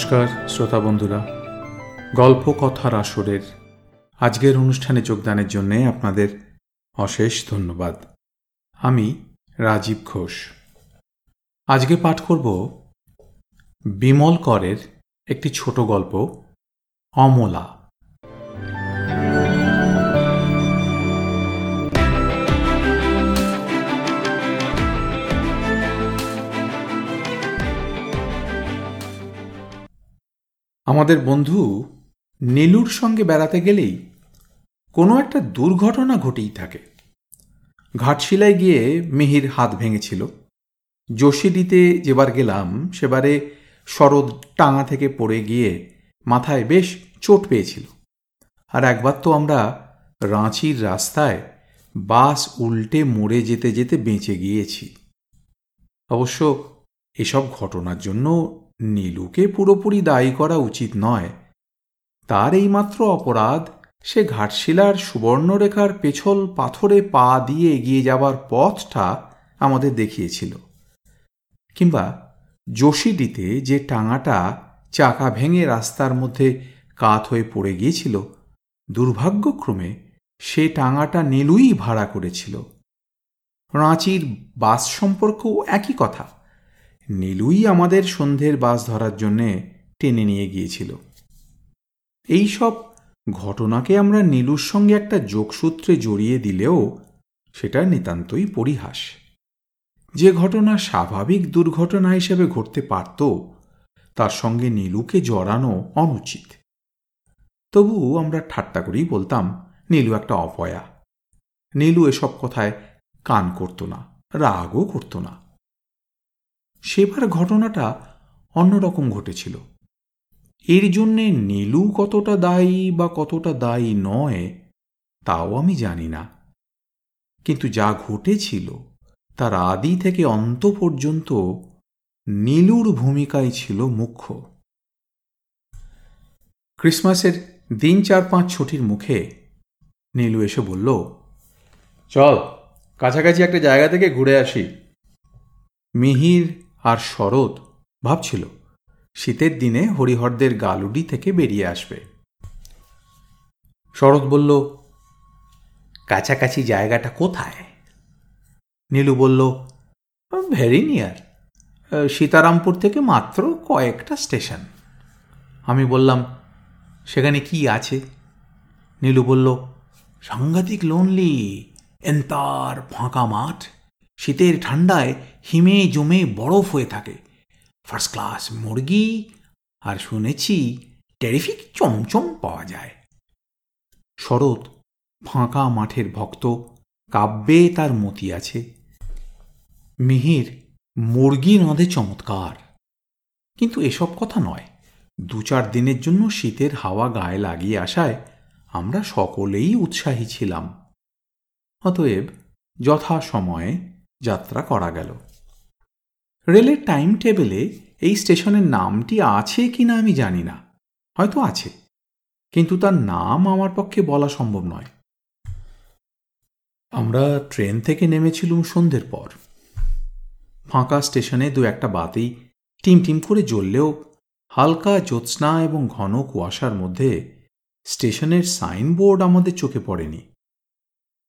নমস্কার, শ্রোতা বন্ধুরা। গল্প কথার আসরের আজকের অনুষ্ঠানে যোগদানের জন্যে আপনাদের অশেষ ধন্যবাদ। আমি রাজীব ঘোষ। আজকে পাঠ করব বিমল করের একটি ছোট গল্প, অমলা। আমাদের বন্ধু নীলুর সঙ্গে বেড়াতে গেলেই কোনো একটা দুর্ঘটনা ঘটেই থাকে। ঘাটশিলায় গিয়ে মিহির হাত ভেঙেছিল। যোশীডিতে যেবার গেলাম, সেবারে শরৎ টাঙা থেকে পড়ে গিয়ে মাথায় বেশ চোট পেয়েছিল। আর একবার তো আমরা রাঁচির রাস্তায় বাস উল্টে মরে যেতে যেতে বেঁচে গিয়েছি। অবশ্য এসব ঘটনার জন্য নীলুকে পুরোপুরি দায়ী করা উচিত নয়। তার এইমাত্র অপরাধ, সে ঘাটশিলার সুবর্ণরেখার পেছল পাথরে পা দিয়ে এগিয়ে যাবার পথটা আমাদের দেখিয়েছিল। কিংবা যোশীডিতে যে টাঙাটা চাকা ভেঙে রাস্তার মধ্যে কাত হয়ে পড়ে গিয়েছিল, দুর্ভাগ্যক্রমে সে টাঙাটা নীলুই ভাড়া করেছিল। রাঁচির বাস সম্পর্কেও একই কথা। নীলুই আমাদের সন্ধ্যের বাস ধরার জন্যে টেনে নিয়ে গিয়েছিল। এই সব ঘটনাকে আমরা নীলুর সঙ্গে একটা যোগসূত্রে জড়িয়ে দিলেও সেটা নিতান্তই পরিহাস। যে ঘটনা স্বাভাবিক দুর্ঘটনা হিসেবে ঘটতে পারত, তার সঙ্গে নীলুকে জড়ানো অনুচিত। তবু আমরা ঠাট্টা করেই বলতাম, নীলু একটা অপয়া। নীলু এসব কথায় কান করত না, রাগও করত না। সেবার ঘটনাটা অন্যরকম ঘটেছিল। এর জন্যে নীলু কতটা দায়ী বা কতটা দায়ী নয়, তাও আমি জানি না। কিন্তু যা ঘটেছিল, তার আদি থেকে অন্ত পর্যন্ত নীলুর ভূমিকাই ছিল মুখ্য। ক্রিসমাসের দিন চার পাঁচ ছুটির মুখে নীলু এসে বলল, চল, কাছাকাছি একটা জায়গা থেকে ঘুরে আসি। মিহির আর শরৎ ভাবছিল, শীতের দিনে হরিহরদের গালুডি থেকে বেরিয়ে আসবে। শরৎ বলল, কাছাকাছি জায়গাটা কোথায়? নীলু বলল, ভেরি নিয়ার। সীতারামপুর থেকে মাত্র কয়েকটা স্টেশন। আমি বললাম, সেখানে কি আছে? নীলু বলল, সাংঘাতিক লোনলি এন্তার ফাঁকা মাঠ। শীতের ঠান্ডায় হিমে জমে বরফ হয়ে থাকে। ফার্স্ট ক্লাস মুরগি, আর শুনেছি টেরিফিক চমচম পাওয়া যায়। শরৎ, ফাঁকা মাঠের ভক্ত, কাব্যে তার মতি আছে। মিহির, মুরগি নদে চমৎকার। কিন্তু এসব কথা নয়। দু চার দিনের জন্য শীতের হাওয়া গায়ে লাগিয়ে আসায় আমরা সকলেই উৎসাহী ছিলাম। অতএব যথা সময়ে যাত্রা করা গেল। রেলের টাইম টেবিলে এই স্টেশনের নামটি আছে কি না আমি জানি না। হয়তো আছে। কিন্তু তার নাম আমার পক্ষে বলা সম্ভব নয়। আমরা ট্রেন থেকে নেমেছিলুম সন্ধ্যের পর। ফাঁকা স্টেশনে দু একটা বাতি টিম টিম করে জ্বললেও হালকা জ্যোৎস্না এবং ঘন কুয়াশার মধ্যে স্টেশনের সাইনবোর্ড আমাদের চোখে পড়েনি।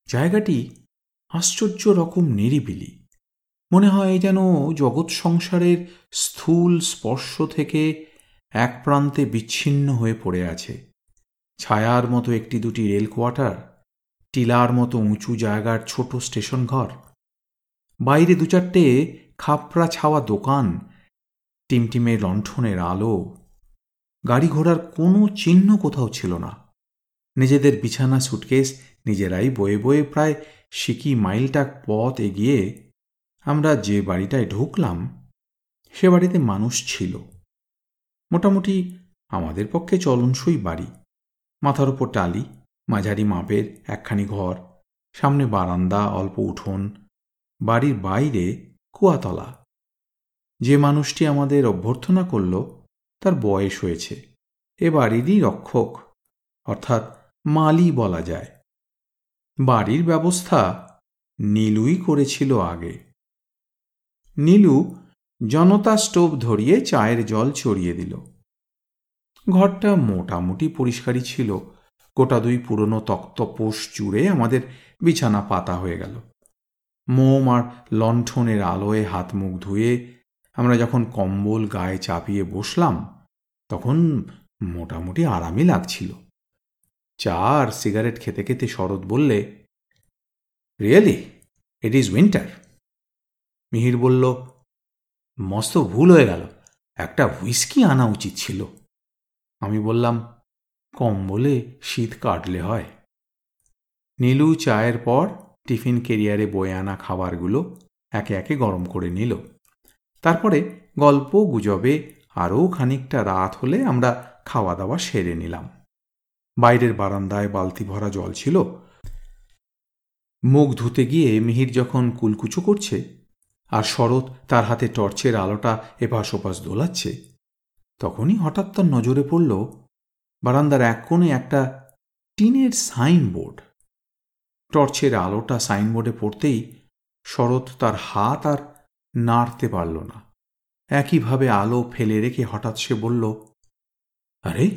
জায়গাটি আশ্চর্য রকম নিরিবিলি। মনে হয় যেন জগৎ সংসারের স্থূল স্পর্শ থেকে এক প্রান্তে বিচ্ছিন্ন হয়ে পড়ে আছে। ছায়ার মতো একটি দুটি রেল কোয়ার্টার, টিলার মতো উঁচু জায়গার ছোট স্টেশন ঘর, বাইরে দু চারটে খাপড়া ছাওয়া দোকান টিমটিমে লণ্ঠনের আলো, গাড়ি ঘোড়ার কোনো চিহ্ন কোথাও ছিল না। নিজেদের বিছানা সুটকেস নিজেরাই বয়ে বয়ে প্রায় সিকি মাইলটাক পথ এগিয়ে আমরা যে বাড়িটায় ঢুকলাম, সে বাড়িতে মানুষ ছিল। মোটামুটি আমাদের পক্ষে চলনসই বাড়ি। মাথার উপর টালি, মাঝারি মাপের একখানি ঘর, সামনে বারান্দা, অল্প উঠোন, বাড়ির বাইরে কুয়াতলা। যে মানুষটি আমাদের অভ্যর্থনা করল, তার বয়স হয়েছে। এ বাড়িরই রক্ষক, অর্থাৎ মালি বলা যায়। বাড়ির ব্যবস্থা নীলুই করেছিল আগে। নীলু জনতা স্টোভ ধরিয়ে চায়ের জল চড়িয়ে দিল। ঘরটা মোটামুটি পরিষ্কারই ছিল। গোটা দুই পুরনো তক্তপোষ জুড়ে আমাদের বিছানা পাতা হয়ে গেল। মোম আর লণ্ঠনের আলোয় হাত মুখ ধুয়ে আমরা যখন কম্বল গায়ে চাপিয়ে বসলাম, তখন মোটামুটি আরামই লাগছিল। চা আর সিগারেট খেতে খেতে শরৎ বললে, really it is winter Mihir বলল, মস্ত ভুল হয়ে গেল। একটা হুইস্কি আনা উচিত ছিল। আমি বললাম কম বলে শীত কাটলে হয়। নীলু চায়ের পর টিফিন কেরিয়ারে বয়ে আনা খাবারগুলো একে একে গরম করে নিল। তারপরে গল্প, গুজবে আরও খানিকটা রাত হলে আমরা খাওয়া দাওয়া সেরে নিলাম। বাইরের বারান্দায় বালতি ভরা জল ছিল। মুখ ধুতে গিয়ে মিহির যখন কুলকুচো করছে আর শরৎ তার হাতে টর্চের আলোটা এপাশ ওপাশ দোলাচ্ছে। তখনই হঠাৎ তার নজরে পড়ল বারান্দার এক কোণে একটা টিনের সাইনবোর্ড। টর্চের আলোটা সাইনবোর্ডে পড়তেই শরৎ তার হাত আর নাড়তে পারল না। একইভাবে আলো ফেলে রেখে হঠাৎ সে বলল, আরে?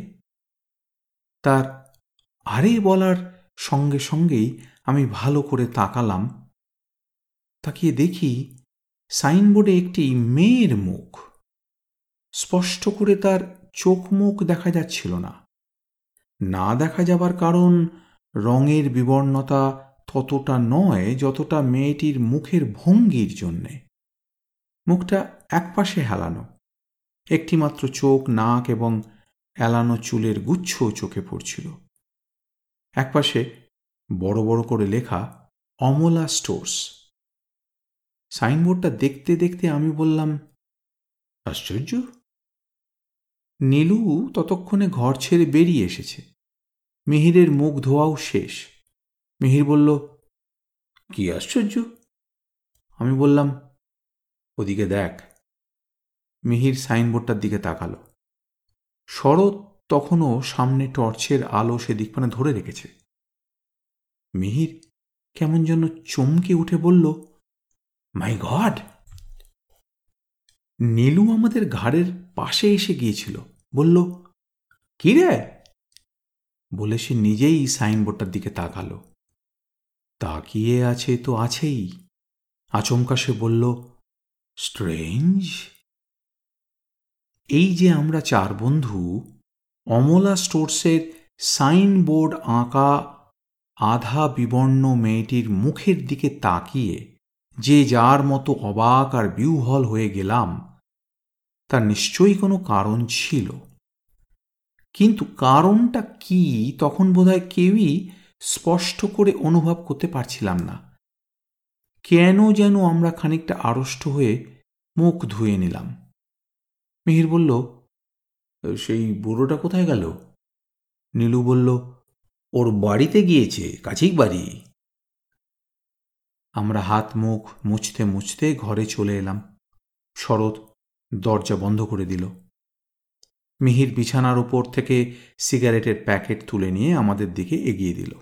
তার আরে বলার সঙ্গে সঙ্গেই আমি ভালো করে তাকালাম, তাকিয়ে দেখি সাইনবোর্ডে একটি মেয়ের মুখ। স্পষ্ট করে তার চোখ মুখ দেখা যাচ্ছিল না। না দেখা যাবার কারণ রঙের বিবর্ণতা ততটা নয় যতটা মেয়েটির মুখের ভঙ্গির জন্যে। মুখটা একপাশে হেলানো। একটিমাত্র চোখ, নাক এবং এলানো চুলের গুচ্ছ চোখে পড়ছিল। একপাশে বড় বড় করে লেখা, অমলা স্টোর্স। সাইনবোর্ডটা দেখতে দেখতে আমি বললাম, আশ্চর্য! নীলু ততক্ষণে ঘর ছেড়ে বেরিয়ে এসেছে। মিহিরের মুখ ধোয়াও শেষ। মিহির বলল, কি আশ্চর্য! আমি বললাম, ওদিকে দেখ। মিহির সাইনবোর্ডটার দিকে তাকালো। শরৎ তখনও সামনে টর্চের আলো সেদিক মানে ধরে রেখেছে। মিহির কেমন যেন চমকে উঠে বলল মাই গড নীলু আমাদের ঘাড়ের পাশে এসে গিয়েছিল। বলল, কি রে? বলে সে নিজেই সাইনবোর্ডটার দিকে তাকালো। তাকিয়ে আছে তো আছেই। আচমকা সে বলল স্ট্রেঞ্জ এই যে আমরা চার বন্ধু, অমলা স্টোর্সের সাইনবোর্ড আঁকা আধা বিবর্ণ মেয়েটির মুখের দিকে তাকিয়ে যে যার মতো অবাক আর বিউহল হয়ে গেলাম, তার নিশ্চয়ই কোনো কারণ ছিল। কিন্তু কারণটা কি তখন বোধহয় কেউই স্পষ্ট করে অনুভব করতে পারছিলাম না। কেন যেন আমরা খানিকটা আড়ষ্ট হয়ে মুখ ধুয়ে নিলাম। মিহির বলল, সেই বুড়োটা কোথায় গেল? নীলু বলল, ওর বাড়িতে গিয়েছে, কাছেই বাড়ি। আমরা হাত মুখ মুছতে মুছতে ঘরে চলে এলাম। শরৎ দরজা বন্ধ করে দিল। মিহির বিছানার উপর থেকে সিগারেটের প্যাকেট তুলে নিয়ে আমাদের দিকে এগিয়ে দিল।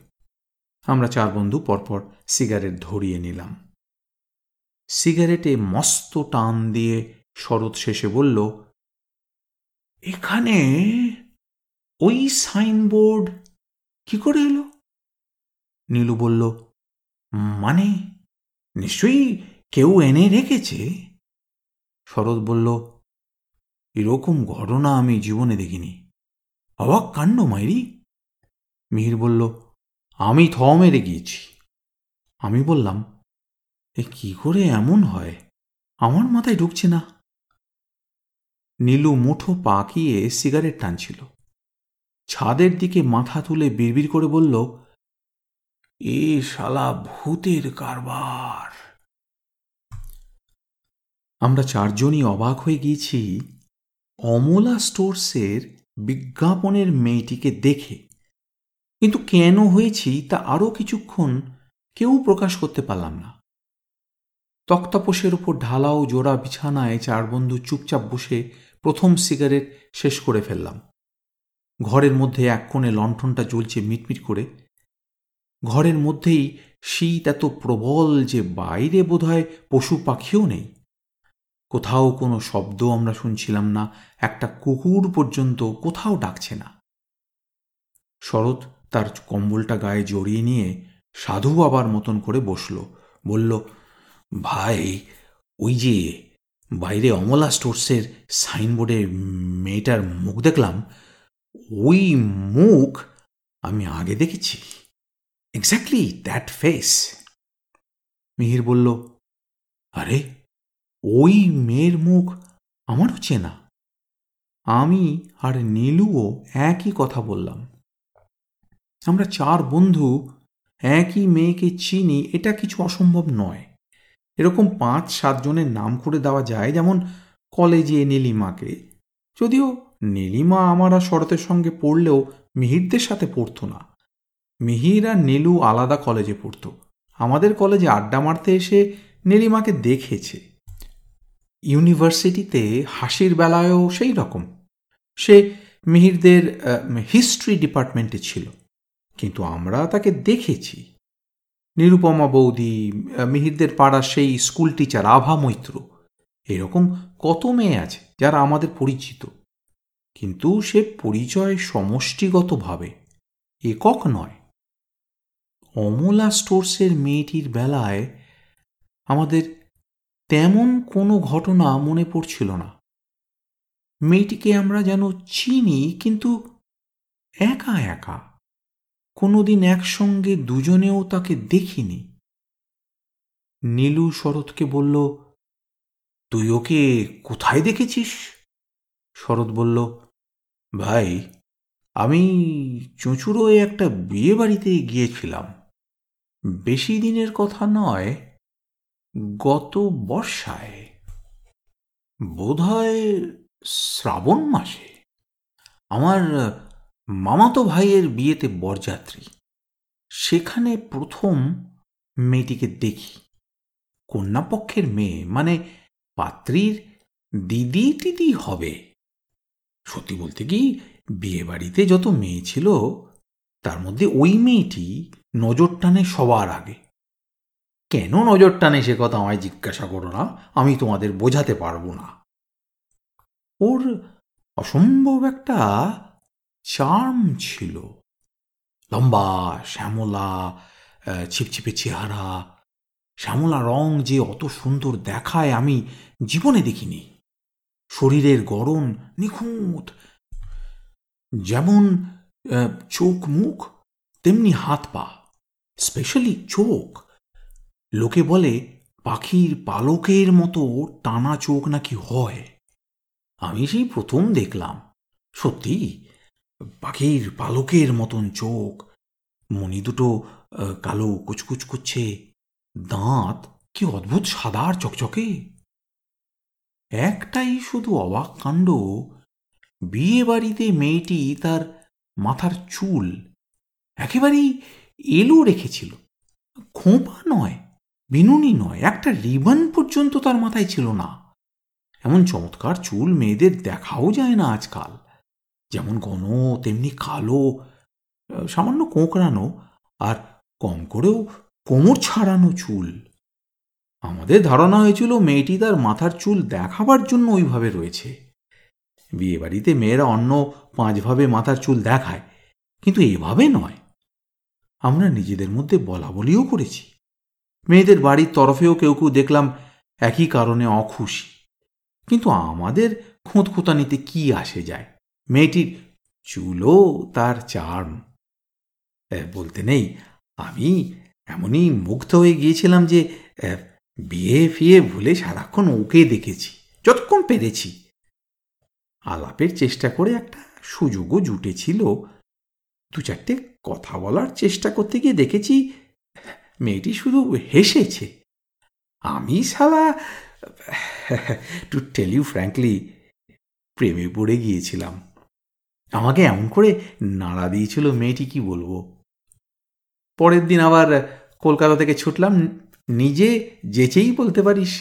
আমরা চার বন্ধু পরপর সিগারেট ধরিয়ে নিলাম। সিগারেটে মস্ত টান দিয়ে শরৎ শেষে বলল, এখানে ওই সাইনবোর্ড কি করে এলো? নীলু বলল মানে নিশ্চয়ই কেউ এনে রেখেছে? শরৎ বলল, এরকম ঘটনা আমি জীবনে দেখিনি। অবাক কাণ্ড, মাইরি। মিহির বলল, আমি থ মেরে গিয়েছি আমি বললাম, এ কি করে এমন হয়? আমার মাথায় ঢুকছে না। নীলু মুঠো পাকিয়ে সিগারেট টানছিল। ছাদের দিকে মাথা তুলে বিড়বিড় করে বলল এ শালা ভূতের কারবার। আমরা চারজনই অবাক হয়ে গিয়েছি। অমলা স্টোর্সের বিজ্ঞাপনের মেয়েটিকে দেখে। কিন্তু কেন হয়েছি তা আরও কিছুক্ষণ কেউ প্রকাশ করতে পারলাম না। তক্তাপোষের ওপর ঢালাও, জোড়া বিছানায় চার বন্ধু চুপচাপ বসে প্রথম সিগারেট শেষ করে ফেললাম। ঘরের মধ্যে এক কোণে লণ্ঠনটা জ্বলছে মিটমিট করে। ঘরের মধ্যেই শীত এত প্রবল যে বাইরে বোধহয় পশু পাখিও নেই। কোথাও কোনো শব্দ আমরা শুনছিলাম না, একটা কুকুর পর্যন্ত কোথাও ডাকছে না। শরৎ তার কম্বলটা গায়ে জড়িয়ে নিয়ে সাধু বাবার মতন করে বসল, বলল, ভাই, ওই যে বাইরে অমলা স্টোর্সের সাইনবোর্ডে মেয়েটার মুখ দেখলাম, ওই মুখ আমি আগে দেখেছি। এক্স্যাক্টলি দ্যাট ফেস মিহির বলল, আরে, ওই মেয়ের মুখ আমারও চেনা। আমি আর নীলুও একই কথা বললাম। আমরা চার বন্ধু একই মেয়েকে চিনি, এটা কিছু অসম্ভব নয়। এরকম পাঁচ সাতজনের নাম করে দেওয়া যায় যেমন কলেজে নীলিমাকে। যদিও নীলিমা আমার আর শরতের সঙ্গে পড়লেও মিহিরদের সাথে পড়তো না। মিহির আর নীলু আলাদা কলেজে পড়তো। আমাদের কলেজে আড্ডা মারতে এসে নীলিমাকে দেখেছে। ইউনিভার্সিটিতে হাসির বেলায়ও সেই রকম। সে মিহিরদের হিস্ট্রি ডিপার্টমেন্টে ছিল। কিন্তু আমরা তাকে দেখেছি। নিরুপমা বৌদি মিহিরদের পাড়ার সেই স্কুল টিচার আভা মৈত্র। এরকম কত মেয়ে আছে যারা আমাদের পরিচিত। কিন্তু সে পরিচয় সমষ্টিগতভাবে একক নয়। অমলা স্টোর্সের মেয়েটির বেলায় আমাদের তেমন কোনো ঘটনা মনে পড়ছিল না। মেয়েটিকে আমরা যেন চিনি কিন্তু একা একা, কোনোদিন একসঙ্গে দুজনেও তাকে দেখিনি। নীলু শরৎকে বলল, তুই ওকে কোথায় দেখেছিস? শরৎ বলল, ভাই, আমি চুঁচুড়োয় একটা বিয়ে বাড়িতে গিয়েছিলাম। বেশি দিনের কথা নয়, গত বর্ষায়, বোধহয় শ্রাবণ মাসে, আমার মামাতো ভাইয়ের বিয়েতে বরযাত্রী। সেখানে প্রথম মেয়েটিকে দেখি। কন্যাপক্ষের মেয়ে মানে পাত্রীর দিদি টিদি হবে। সত্যি বলতে কি বিয়ে বাড়িতে যত মেয়ে ছিল, তার মধ্যে ওই মেয়েটি নজর টানে সবার আগে। কেন নজর টানে সে কথা আমায় জিজ্ঞাসা করো না? আমি তোমাদের বোঝাতে পারব না। ওর অসম্ভব একটা চার্ম ছিল। লম্বা, শ্যামলা ছিপছিপে চেহারা। শ্যামলা রং যে অত সুন্দর দেখায় আমি জীবনে দেখিনি। শরীরের গড়ন নিখুঁত। যেমন চোখ মুখ তেমনি হাত পা স্পেশালি চোখ। লোকে বলে, পাখির পালকের মতো টানা চোখ নাকি হয়? আমি সেই প্রথম দেখলাম। সত্যি? পাখির পালকের মতন চোখ। মনি দুটো কালো কুচকুচ করছে। দাঁত কি অদ্ভুত সাদার চকচকে? একটাই শুধু অবাক কাণ্ড বিয়ে বাড়িতে মেয়েটি তার মাথার চুল একেবারেই এলো রেখেছিল। খোঁপা নয়, বিনুনি নয়, একটা রিবন পর্যন্ত তার মাথায় ছিল না। এমন চমৎকার চুল মেয়েদের দেখাও যায় না আজকাল। যেমন ঘন, তেমনি কালো সামান্য কোঁকড়ানো আর কম করেও কোমর ছাড়ানো চুল। আমাদের ধারণা হয়েছিল মেয়েটি তার মাথার চুল দেখাবার জন্য ওইভাবে রয়েছে। বিয়ে বাড়িতে মেয়েরা অন্য পাঁচভাবে মাথার চুল দেখায়, কিন্তু এভাবে নয়। আমরা নিজেদের মধ্যে বলা বলিও করেছি। মেয়েদের বাড়ির তরফেও কেউ কেউ দেখলাম একই কারণে অখুশি। কিন্তু আমাদের খোঁতখোঁতানিতে কি আসে যায়? মেয়েটির চুলও তার চার্ম। বলতে নেই। আমি এমনই মুগ্ধ হয়ে গিয়েছিলাম যে বিয়ে ফিয়ে ভুলে সারাক্ষণ ওকে দেখেছি, যতক্ষণ পেরেছি। আলাপের চেষ্টা করে একটা সুযোগও জুটেছিল দু চারটে কথা বলার চেষ্টা করতে গিয়ে দেখেছি, মেয়েটি শুধু হেসেছে। আমি সালা টু টেল ইউ ফ্র্যাঙ্কলি প্রেমে পড়ে গিয়েছিলাম। আমাকে এমন করে নাড়া দিয়েছিল মেয়েটি, কি বলব? পরের দিন আবার কলকাতা থেকে ছুটলাম, নিজে যেচেই বলতে পারিস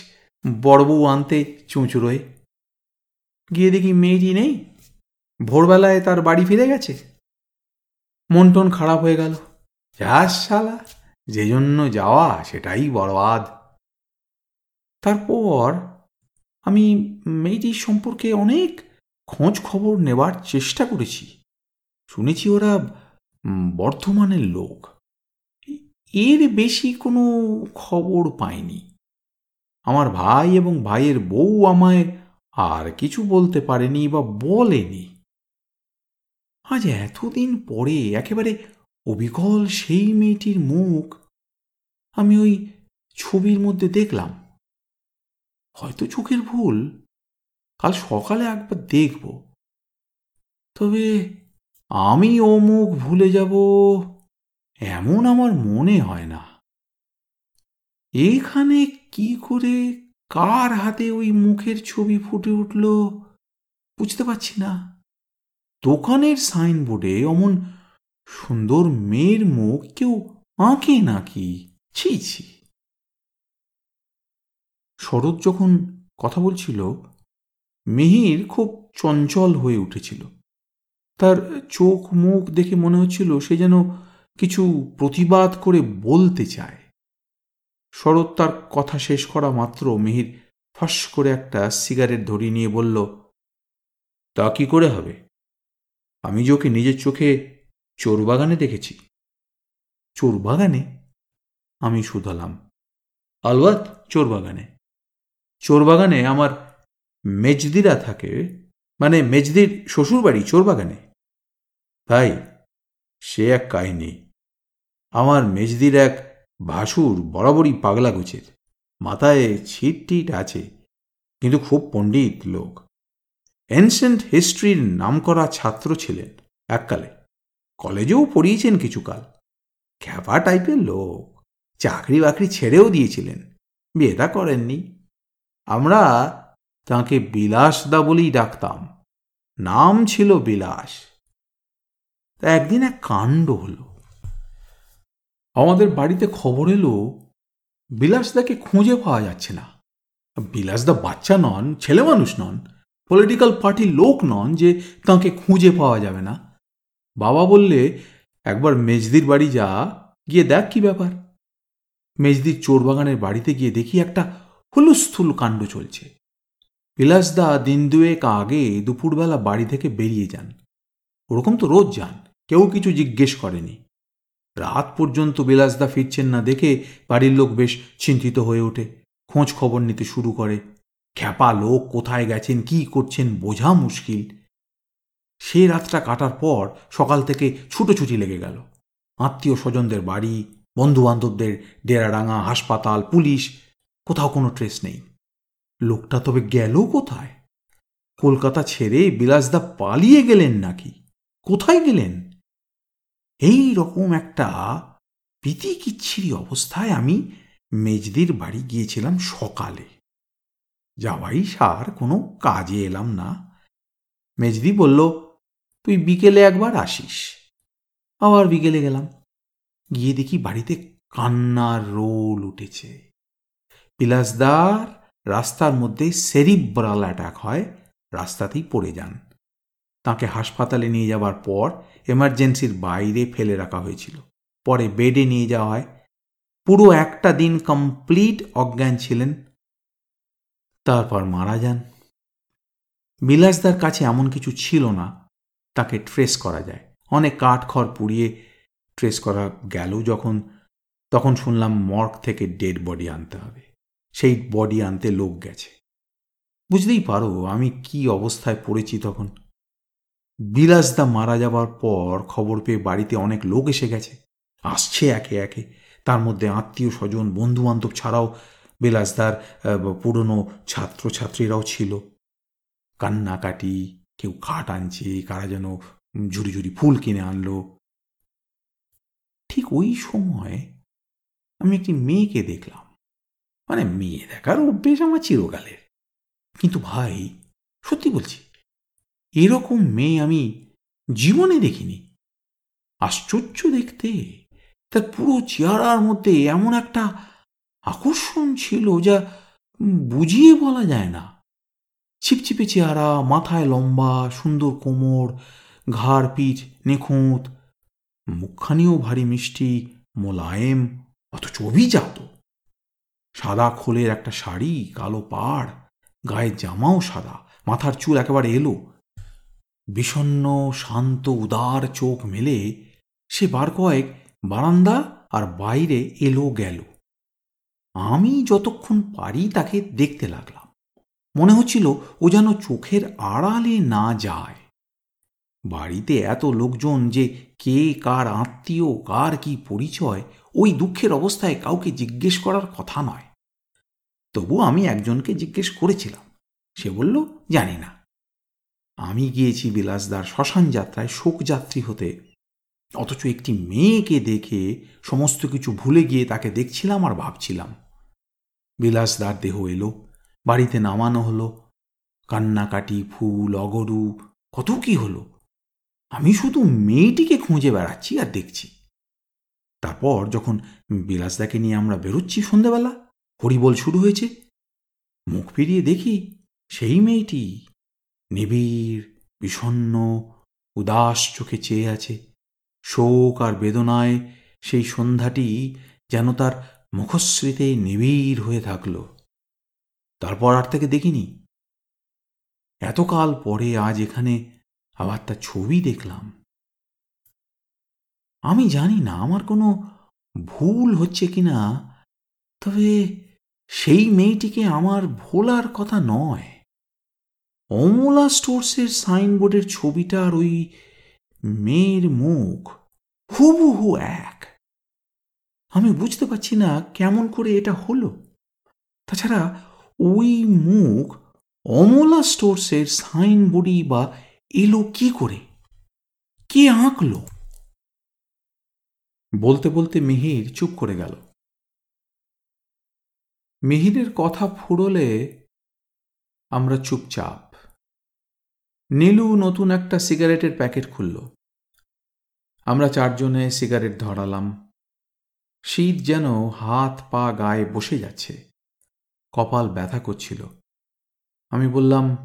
বড়বউ আনতে চুঁচুড়োয়। গিয়ে দেখি মেয়েটি নেই, ভোরবেলায় তার বাড়ি ফিরে গেছে। মন টন খারাপ হয়ে গেল। যাস শালা যে জন্য যাওয়া সেটাই বরবাদ তারপর আমি মেয়েটির সম্পর্কে অনেক খোঁজ খবর নেবার চেষ্টা করেছি। শুনেছি ওরা বর্ধমানের লোক। এর বেশি কোনো খবর পাইনি। আমার ভাই এবং ভাইয়ের বউ আমায় আর কিছু বলতে পারেনি বা বলেনি। আজ এতদিন পরে একেবারে অবিকল সেই মেয়েটির মুখ আমি ওই ছবির মধ্যে দেখলাম। হয়তো চোখের ভুল। কাল সকালে একবার দেখব। তবে আমি ও মুখ ভুলে যাব এমন আমার মনে হয় না। এখানে কি করে কার হাতে ওই মুখের ছবি ফুটে উঠল বুঝতে পারছি না। দোকানের সাইনবোর্ডে অমন সুন্দর মেয়ের মুখ কেউ আঁকে নাকি? ছি ছি। শরৎ যখন কথা বলছিল, মিহির খুব চঞ্চল হয়ে উঠেছিল। তার চোখ মুখ দেখে মনে হচ্ছিল সে যেন কিছু প্রতিবাদ করে বলতে চায়। শরৎ তার কথা শেষ করা মাত্র মিহির ফাঁস করে একটা সিগারেট ধরিয়ে নিয়ে বলল, তা কি করে হবে? আমি যে ওকে নিজের চোখে চোরবাগানে দেখেছি। চোরবাগানে আমি শুধালাম। আলওয়াত চোরবাগানে চোরবাগানে আমার মেজদিরা থাকে। মানে মেজদির শ্বশুরবাড়ি চোরবাগানে ভাই, সে এক কাহিনী। আমার মেজদির এক ভাসুর বরাবরই পাগলা গোছের। মাথায় ছিট টিট আছে, কিন্তু খুব পণ্ডিত লোক। এনসেন্ট হিস্ট্রির নামকরা ছাত্র ছিলেন এককালে। কলেজেও পড়িয়েছেন কিছুকাল। খ্যাপা টাইপের লোক। চাকরি বাকরি ছেড়েও দিয়েছিলেন। বিয়েটা করেননি। আমরা তাকে বিলাসদা বলেই ডাকতাম। নাম ছিল বিলাস। তা একদিন এক কাণ্ড হল। আমাদের বাড়িতে খবর এলো, বিলাসদাকে খুঁজে পাওয়া যাচ্ছে না। বিলাসদা বাচ্চা নন, ছেলে মানুষ নন। পলিটিক্যাল পার্টির লোক নন যে তাকে খুঁজে পাওয়া যাবে না। বাবা বললে, একবার মেজদির বাড়ি যা, গিয়ে দেখ কি ব্যাপার। মেজদির চোরবাগানের বাড়িতে গিয়ে দেখি একটা হুলুস্থুল কাণ্ড চলছে। বিলাসদা দিন দুয়েক আগে দুপুরবেলা বাড়ি থেকে বেরিয়ে যান। ওরকম তো রোজ যান, কেউ কিছু জিজ্ঞেস করেনি। রাত পর্যন্ত বিলাসদা ফিরছেন না দেখে বাড়ির লোক বেশ চিন্তিত হয়ে ওঠে, খোঁজ খবর নিতে শুরু করে। খ্যাপা লোক কোথায় গেছেন, কি করছেন, বোঝা মুশকিল। সে রাতটা কাটার পর সকাল থেকে ছুটোছুটি লেগে গেল। আত্মীয় স্বজনদের বাড়ি বন্ধু বান্ধবদের ডেরাডাঙ্গা হাসপাতাল, পুলিশ, কোথাও কোনো ট্রেস নেই। লোকটা তবে গেল কোথায়? কলকাতা ছেড়ে বিলাসদা পালিয়ে গেলেন নাকি? কোথায় গেলেন? এই রকম একটা প্রীতি কিচ্ছিরি অবস্থায় আমি মেজদির বাড়ি গিয়েছিলাম সকালে। যাওয়াই সার, কোনো কাজে এলাম না। মেজদি বলল, তুই বিকেলে একবার আসিস। আবার বিকেলে গেলাম। গিয়ে দেখি বাড়িতে কান্নার রোল উঠেছে। বিলাসদার রাস্তার মধ্যে সেরিব্রাল অ্যাটাক হয়, রাস্তাতেই পড়ে যান। তাকে হাসপাতালে নিয়ে যাওয়ার পর এমার্জেন্সির বাইরে ফেলে রাখা হয়েছিল। পরে বেডে নিয়ে যাওয়া হয় পুরো একটা দিন কমপ্লিট অজ্ঞান ছিলেন তারপর মারা যান। বিলাসদার কাছে এমন কিছু ছিল না, তাকে ট্রেস করা যায়। অনেক কাঠ খড় পুড়িয়ে ট্রেস করা গেল যখন, তখন শুনলাম মর্গ থেকে ডেড বডি আনতে হবে। সেই বডি আনতে লোক গেছে। বুঝতেই পারো আমি কি অবস্থায় পড়েছি তখন। বিলাসদা মারা যাবার পর খবর পেয়ে বাড়িতে অনেক লোক এসে গেছে। আসছে একে একে। তার মধ্যে আত্মীয় স্বজন বন্ধু বান্ধব ছাড়াও বিলাসদার পুরনো ছাত্রছাত্রীরাও ছিল। কান্নাকাটি, কেউ খাট আনছে, কারা যেন ঝুড়ি ঝুড়ি ফুল কিনে আনলো। ঠিক ওই সময় আমি একটি মেয়েকে দেখলাম। মানে মেয়ে দেখার অভ্যেস আমার চিরকালের। কিন্তু ভাই, সত্যি বলছি, এরকম মেয়ে আমি জীবনে দেখিনি। আশ্চর্য দেখতে, তার পুরো চেহারার মধ্যে এমন একটা আকর্ষণ ছিল যা বুঝিয়ে বলা যায় না। ছিপছিপে চেহারা, মাথায় লম্বা, সুন্দর কোমর, ঘাড়, পিঠ নিখুঁত, মুখখানিও ভারী মিষ্টি, মোলায়েম, অথচ অভিজাত। সাদা খোলের একটা শাড়ি, কালো পাড়, গায়ের জামাও সাদা, মাথার চুল একেবারে এলো। বিষণ্ন শান্ত, উদার চোখ মেলে সে বার কয়েক বারান্দা আর বাইরে এলো গেল আমি যতক্ষণ পারি তাকে দেখতে লাগলাম। মনে হচ্ছিল ও যেন চোখের আড়ালে না যায়। বাড়িতে এত লোকজন যে কে কার আত্মীয়, কার কি পরিচয়, ওই দুঃখের অবস্থায় কাউকে জিজ্ঞেস করার কথা নয়। তবু আমি একজনকে জিজ্ঞেস করেছিলাম। সে বলল, জানি না। আমি গিয়েছি বিলাসদার শ্মশান যাত্রায় শোকযাত্রী হতে। অথচ একটি মেয়েকে দেখে সমস্ত কিছু ভুলে গিয়ে তাকে দেখছিলাম আর ভাবছিলাম। বিলাসদার দেহ এলো বাড়িতে নামানো হলো, কান্নাকাটি, ফুল অগরু কত কি হলো? আমি শুধু মেয়েটিকে খুঁজে বেড়াচ্ছি আর দেখছি। তারপর যখন বিলাসদাকে নিয়ে আমরা বেরোচ্ছি সন্ধেবেলা, হরিবল শুরু হয়েছে। মুখ ফিরিয়ে দেখি সেই মেয়েটি নিবিড় বিষণ্ন উদাস চোখে চেয়ে আছে। শোক আর বেদনায় সেই সন্ধ্যাটি যেন তার মুখশ্রীতে নিবিড় হয়ে থাকল। তারপর আর তাকে দেখিনি। এতকাল পরে আজ এখানে আবার তার ছবি দেখলাম। আমি জানি না, আমার কোনো ভুল হচ্ছে কিনা, তবে সেই মেয়েটিকে আমার ভোলার কথা নয়। অমলা স্টোর্সের সাইনবোর্ডের ছবিটার ওই মেয়ের মুখ হুবহু এক। আমি বুঝতে পারছি না কেমন করে এটা হলো। তাছাড়া ওই মুখ অমলা স্টোর্সের সাইনবোর্ডই বা এলো কি করে? কে আঁকলো? বলতে বলতে মিহির চুপ করে গেল। মিহিরের কথা ফুরলে আমরা চুপচাপ। নীলু নতুন একটা সিগারেটের প্যাকেট খুলল। আমরা চারজনে সিগারেট ধরালাম। শীত যেন হাত পা গায়ে বসে যাচ্ছে। কপাল ব্যথা করছিল। আমি বললাম,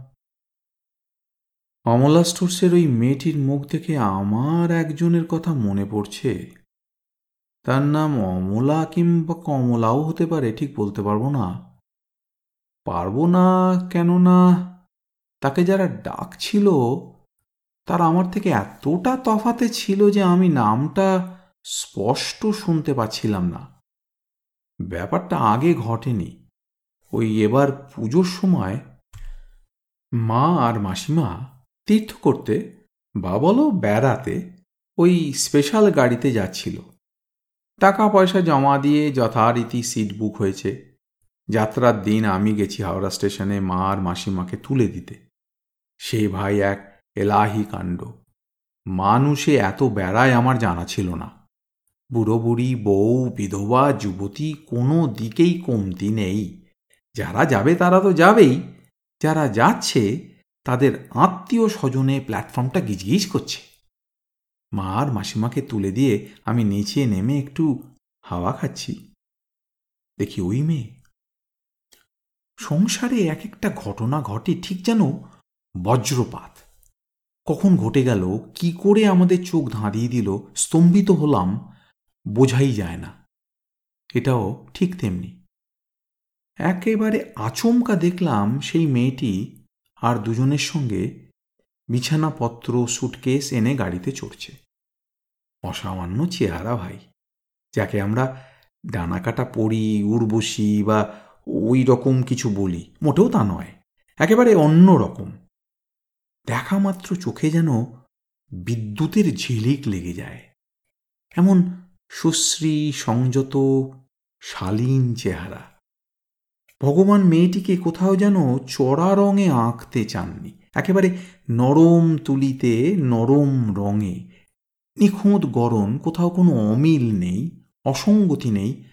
অমলা স্টোর্সের ওই মেয়েটির মুখ থেকে আমার একজনের কথা মনে পড়ছে। তার নাম অমলা কিংবা কমলাও হতে পারে, ঠিক বলতে পারব না। পারব না কেননা তাকে যারা ডাকছিল, তারা আমার থেকে এতটা তফাতে ছিল যে আমি নামটা স্পষ্ট শুনতে পাচ্ছিলাম না। ব্যাপারটা আগে ঘটেনি। ওই এবার পুজোর সময় মা আর মাসিমা তীর্থ করতে বা বলো বেড়াতে ওই স্পেশাল গাড়িতে যাচ্ছিল। টাকা পয়সা জমা দিয়ে যথারীতি সিট বুক হয়েছে। যাত্রার দিন আমি গেছি হাওড়া স্টেশনে মা আর মাসিমাকে তুলে দিতে। সে ভাই এক এলাহি কাণ্ড। মানুষে এত বেড়ায় আমার জানা ছিল না। বুড়ো বুড়ি বউ, বিধবা, যুবতী কোনো দিকেই কমতি নেই। যারা যাবে তারা তো যাবেই। যারা যাচ্ছে, তাদের আত্মীয় স্বজনে প্ল্যাটফর্মটা গিজগিজ করছে। মা আর মাসিমাকে তুলে দিয়ে আমি নিচে নেমে একটু হাওয়া খাচ্ছি। দেখি ওই মেয়ে। সংসারে এক একটা ঘটনা ঘটে ঠিক যেন বজ্রপাত। কখন ঘটে গেল, কি করে আমাদের চোখ ধাঁধিয়ে দিল, স্তম্ভিত হলাম। বোঝাই যায় না। এটাও ঠিক তেমনি। একেবারে আচমকা দেখলাম সেই মেয়েটি আর দুজনের সঙ্গে বিছানাপত্র, সুটকেস এনে গাড়িতে চড়ছে। অসামান্য চেহারা ভাই, যাকে আমরা ডানাকাটা পড়ি উর্বশী বা ওই রকম কিছু বলি, মোটেও তা নয়, একেবারে অন্য রকম। দেখা মাত্র চোখে যেন বিদ্যুতের ঝিলিক লেগে যায়, এমন সুশ্রী, সংযত, শালীন চেহারা। ভগবান মেয়েটিকে কোথাও যেন চড়া রঙে আঁকতে চাননি। একেবারে নরম তুলিতে, নরম রঙে। নিখুঁত গরম কোথাও কোনো অমিল নেই, অসঙ্গতি নেই।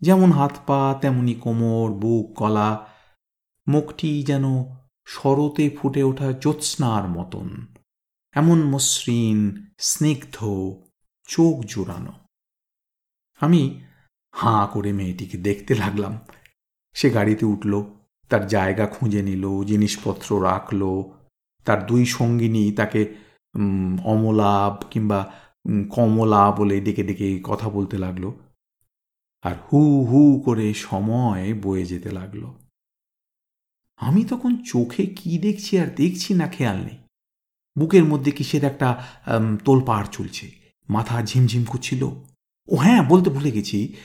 যেমন হাত পা, তেমনি কোমর, বুক কলা মুখটি যেন শরতে ফুটে ওঠা জ্যোৎস্নার মতন। এমন মসৃণ, স্নিগ্ধ, চোখ জোড়ানো। আমি হাঁ করে মেয়েটিকে দেখতে লাগলাম। সে গাড়িতে উঠল, তার জায়গা খুঁজে নিল, জিনিসপত্র রাখল, তার দুই সঙ্গিনী তাকে অমলাভ কিংবা কমলা বলে ডেকে ডেকে কথা বলতে লাগল। আর হু হু করে সময় বয়ে যেতে লাগল। আমি তখন চোখে কি দেখছি আর দেখছি না খেয়াল নেই। বুকের মধ্যে কিসের একটা তোলপাড় চলছে, মাথা ঝিমঝিম করছিল। ও হ্যাঁ বলতে ভুলে গেছি।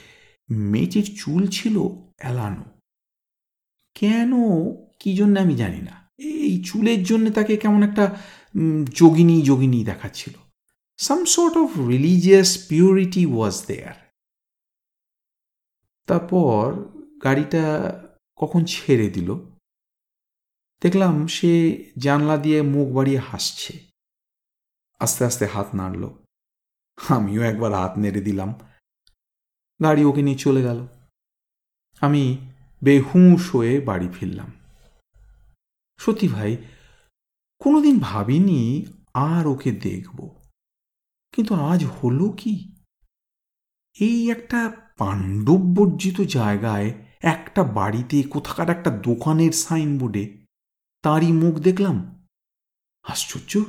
মেয়েটির চুল ছিল এলানো। কেন, কি জন্য আমি জানি না। এই চুলের জন্য তাকে কেমন একটা যোগিনী যোগিনী দেখাচ্ছিল। Some sort of religious purity was there তারপর গাড়িটা কখন ছেড়ে দিল? দেখলাম সে জানলা দিয়ে মুখ বাড়িয়ে হাসছে। আস্তে আস্তে হাত নাড়ল। আমিও একবার হাত নেড়ে দিলাম। গাড়ি ওকে নিয়ে চলে গেল। আমি বেহুঁশ হয়ে বাড়ি ফিরলাম। সত্যি ভাই, কোনোদিন ভাবিনি আর ওকে দেখব। কিন্তু আজ হলো কি? এই একটা পাণ্ডববর্জিত জায়গায় একটা বাড়িতে কোথাকার একটা দোকানের সাইনবোর্ডে তারই মুখ দেখলাম। আশ্চর্য!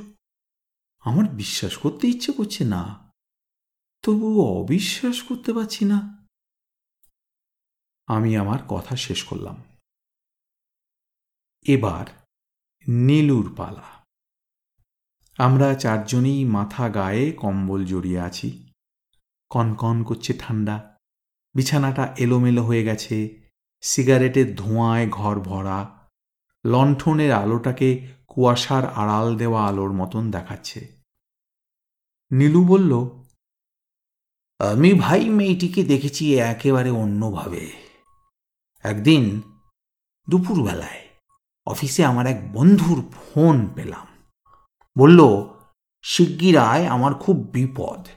আমার বিশ্বাস করতে ইচ্ছে করছে না। তবু অবিশ্বাস করতে পারছি না। আমি আমার কথা শেষ করলাম। এবার নীলুর পালা। আমরা চারজনেই মাথা গায়ে কম্বল জড়িয়ে আছি। কনকন করছে ঠান্ডা। বিছানাটা এলোমেলো হয়ে গেছে। সিগারেটের ধোঁয়ায় ঘর ভরা। লণ্ঠনের আলোটাকে কুয়াশার আড়াল দেওয়া আলোর মতন দেখাচ্ছে। নীলু বলল আমি ভাই মেয়েটিকে দেখেছি একেবারে অন্যভাবে। একদিন দুপুরবেলায় অফিসে আমার এক বন্ধুর ফোন পেলাম। বলল শিগগিরায় আমার খুব বিপদ।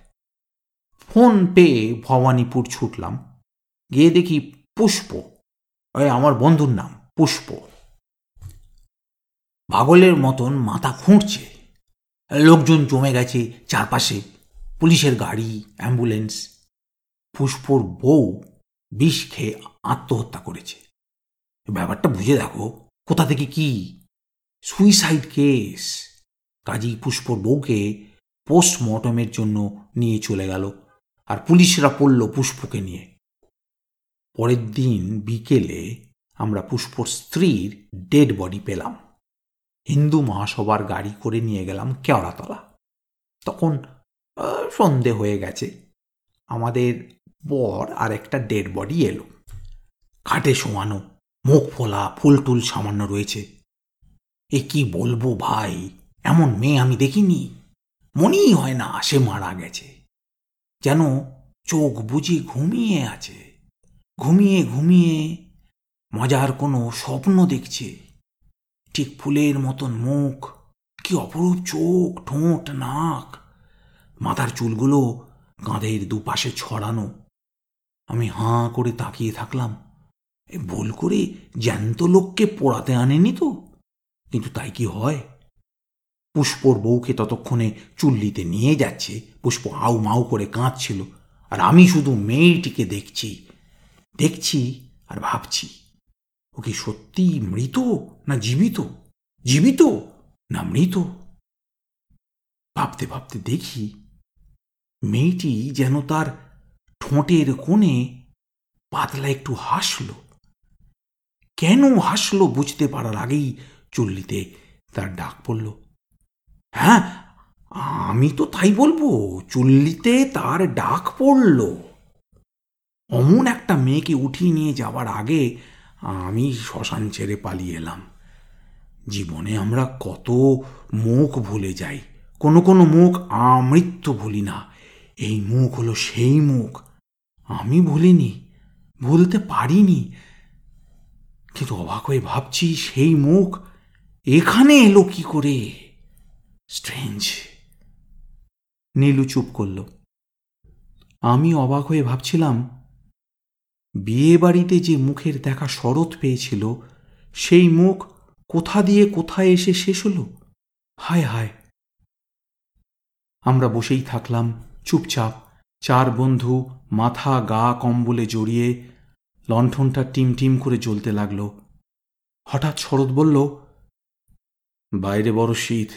ফোন পেয়ে ভবানীপুর ছুটলাম। গিয়ে দেখি পুষ্প, ওই আমার বন্ধুর নাম, পুষ্প। পাগলের মতন মাথা খুঁড়ছে। লোকজন জমে গেছে চারপাশে। পুলিশের গাড়ি, অ্যাম্বুলেন্স পুষ্পর বউ বিষ খেয়ে আত্মহত্যা করেছে। ব্যাপারটা বুঝে দেখো, কোথা থেকে কি? সুইসাইড কেস কাজী পুষ্পর বউকে পোস্টমর্টমের জন্য নিয়ে চলে গেল আর পুলিশরা পড়ল পুষ্পকে নিয়ে। পরের দিন বিকেলে আমরা পুষ্পর স্ত্রীর ডেড বডি পেলাম। হিন্দু মহাসভার গাড়ি করে নিয়ে গেলাম কেওড়াতলা। তখন সন্ধে হয়ে গেছে। আমাদের পর আর একটা ডেড বডি এলো। খাটে শোয়ানো, মুখ ফোলা, ফুল টুল সামান্য রয়েছে। এ কি বলব ভাই, এমন মেয়ে আমি দেখিনি। মনেই হয় না সে মারা গেছে। যেন চোখ বুঝি ঘুমিয়ে আছে। ঘুমিয়ে ঘুমিয়ে মজার কোনো স্বপ্ন দেখছে। ঠিক ফুলের মতন মুখ, কি অপরূপ চোখ, ঠোঁট, নাক। মাথার চুলগুলো কাঁধের দুপাশে ছড়ানো। আমি হাঁ করে তাকিয়ে থাকলাম। ভুল করে জ্যান্ত লোককে পোড়াতে আনেনি তো? কিন্তু তাই কি হয়? পুষ্পর বউকে ততক্ষণে চুল্লিতে নিয়ে যাচ্ছে। পুষ্প আউ মাউ করে কাঁদছিল। আর আমি শুধু মেয়েটিকে দেখছি। দেখছি আর ভাবছি, ও কি সত্যি মৃত না জীবিত? জীবিত না মৃত? ভাবতে ভাবতে দেখি মেয়েটি যেন তার ঠোঁটের কোণে পাতলা একটু হাসল। কেন হাসল বুঝতে পারার আগেই চল্লিতে তার ডাক পড়ল। হ্যাঁ আমি তো তাই বলব, চল্লিতে তার ডাক পড়ল। অমন একটা মেয়েকে উঠিয়ে নিয়ে যাওয়ার আগে আমি শ্মশান ছেড়ে পালিয়ে এলাম। জীবনে আমরা কত মুখ ভুলে যাই, কোনো কোনো মুখ আমৃত্যু ভুলি না। এই মুখ হলো সেই মুখ। আমি ভুলিনি, ভুলতে পারিনি। কিন্তু অবাক হয়ে ভাবছি সেই মুখ এখানে এলো কি করে? স্ট্রেঞ্জ নীলু চুপ করল। আমি অবাক হয়ে ভাবছিলাম, বিয়ে বাড়িতে যে মুখের দেখা শরৎ পেয়েছিল, সেই মুখ কোথা দিয়ে কোথায় এসে শেষ হলো? হায় হায়। আমরা বসেই থাকলাম। চুপচাপ চার বন্ধু মাথা গা কম্বলে জড়িয়ে লণ্ঠনটা টিম টিম করে জ্বলতে লাগল। হঠাৎ শরৎ বলল, বাইরে বড় শীত।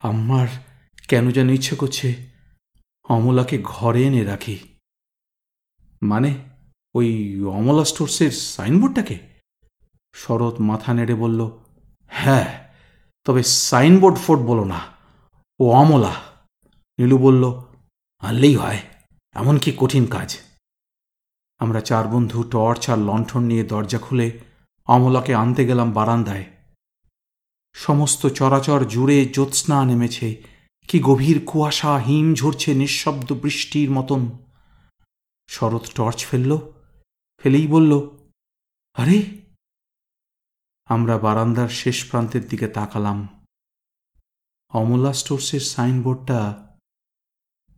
আমার কেন যেন ইচ্ছে করছে অমলাকে ঘরে এনে রাখি। মানে ওই অমলা স্টোর্সের সাইনবোর্ডটাকে? শরৎ মাথা নেড়ে বলল হ্যাঁ তবে সাইনবোর্ড ফোর্ড বলো না, ও অমলা। নীলু বলল, আনলেই হয় এমন কি কঠিন কাজ। আমরা চার বন্ধু টর্চ আর লণ্ঠন নিয়ে দরজা খুলে অমলাকে আনতে গেলাম বারান্দায়। সমস্ত চরাচর জুড়ে জ্যোৎস্না নেমেছে, কি গভীর কুয়াশা হিম ঝরছে নিঃশব্দ বৃষ্টির মতন। শরৎ টর্চ ফেলল, ফেলেই বলল, আরে! আমরা বারান্দার শেষ প্রান্তের দিকে তাকালাম। অমলা স্টোর্সের সাইনবোর্ডটা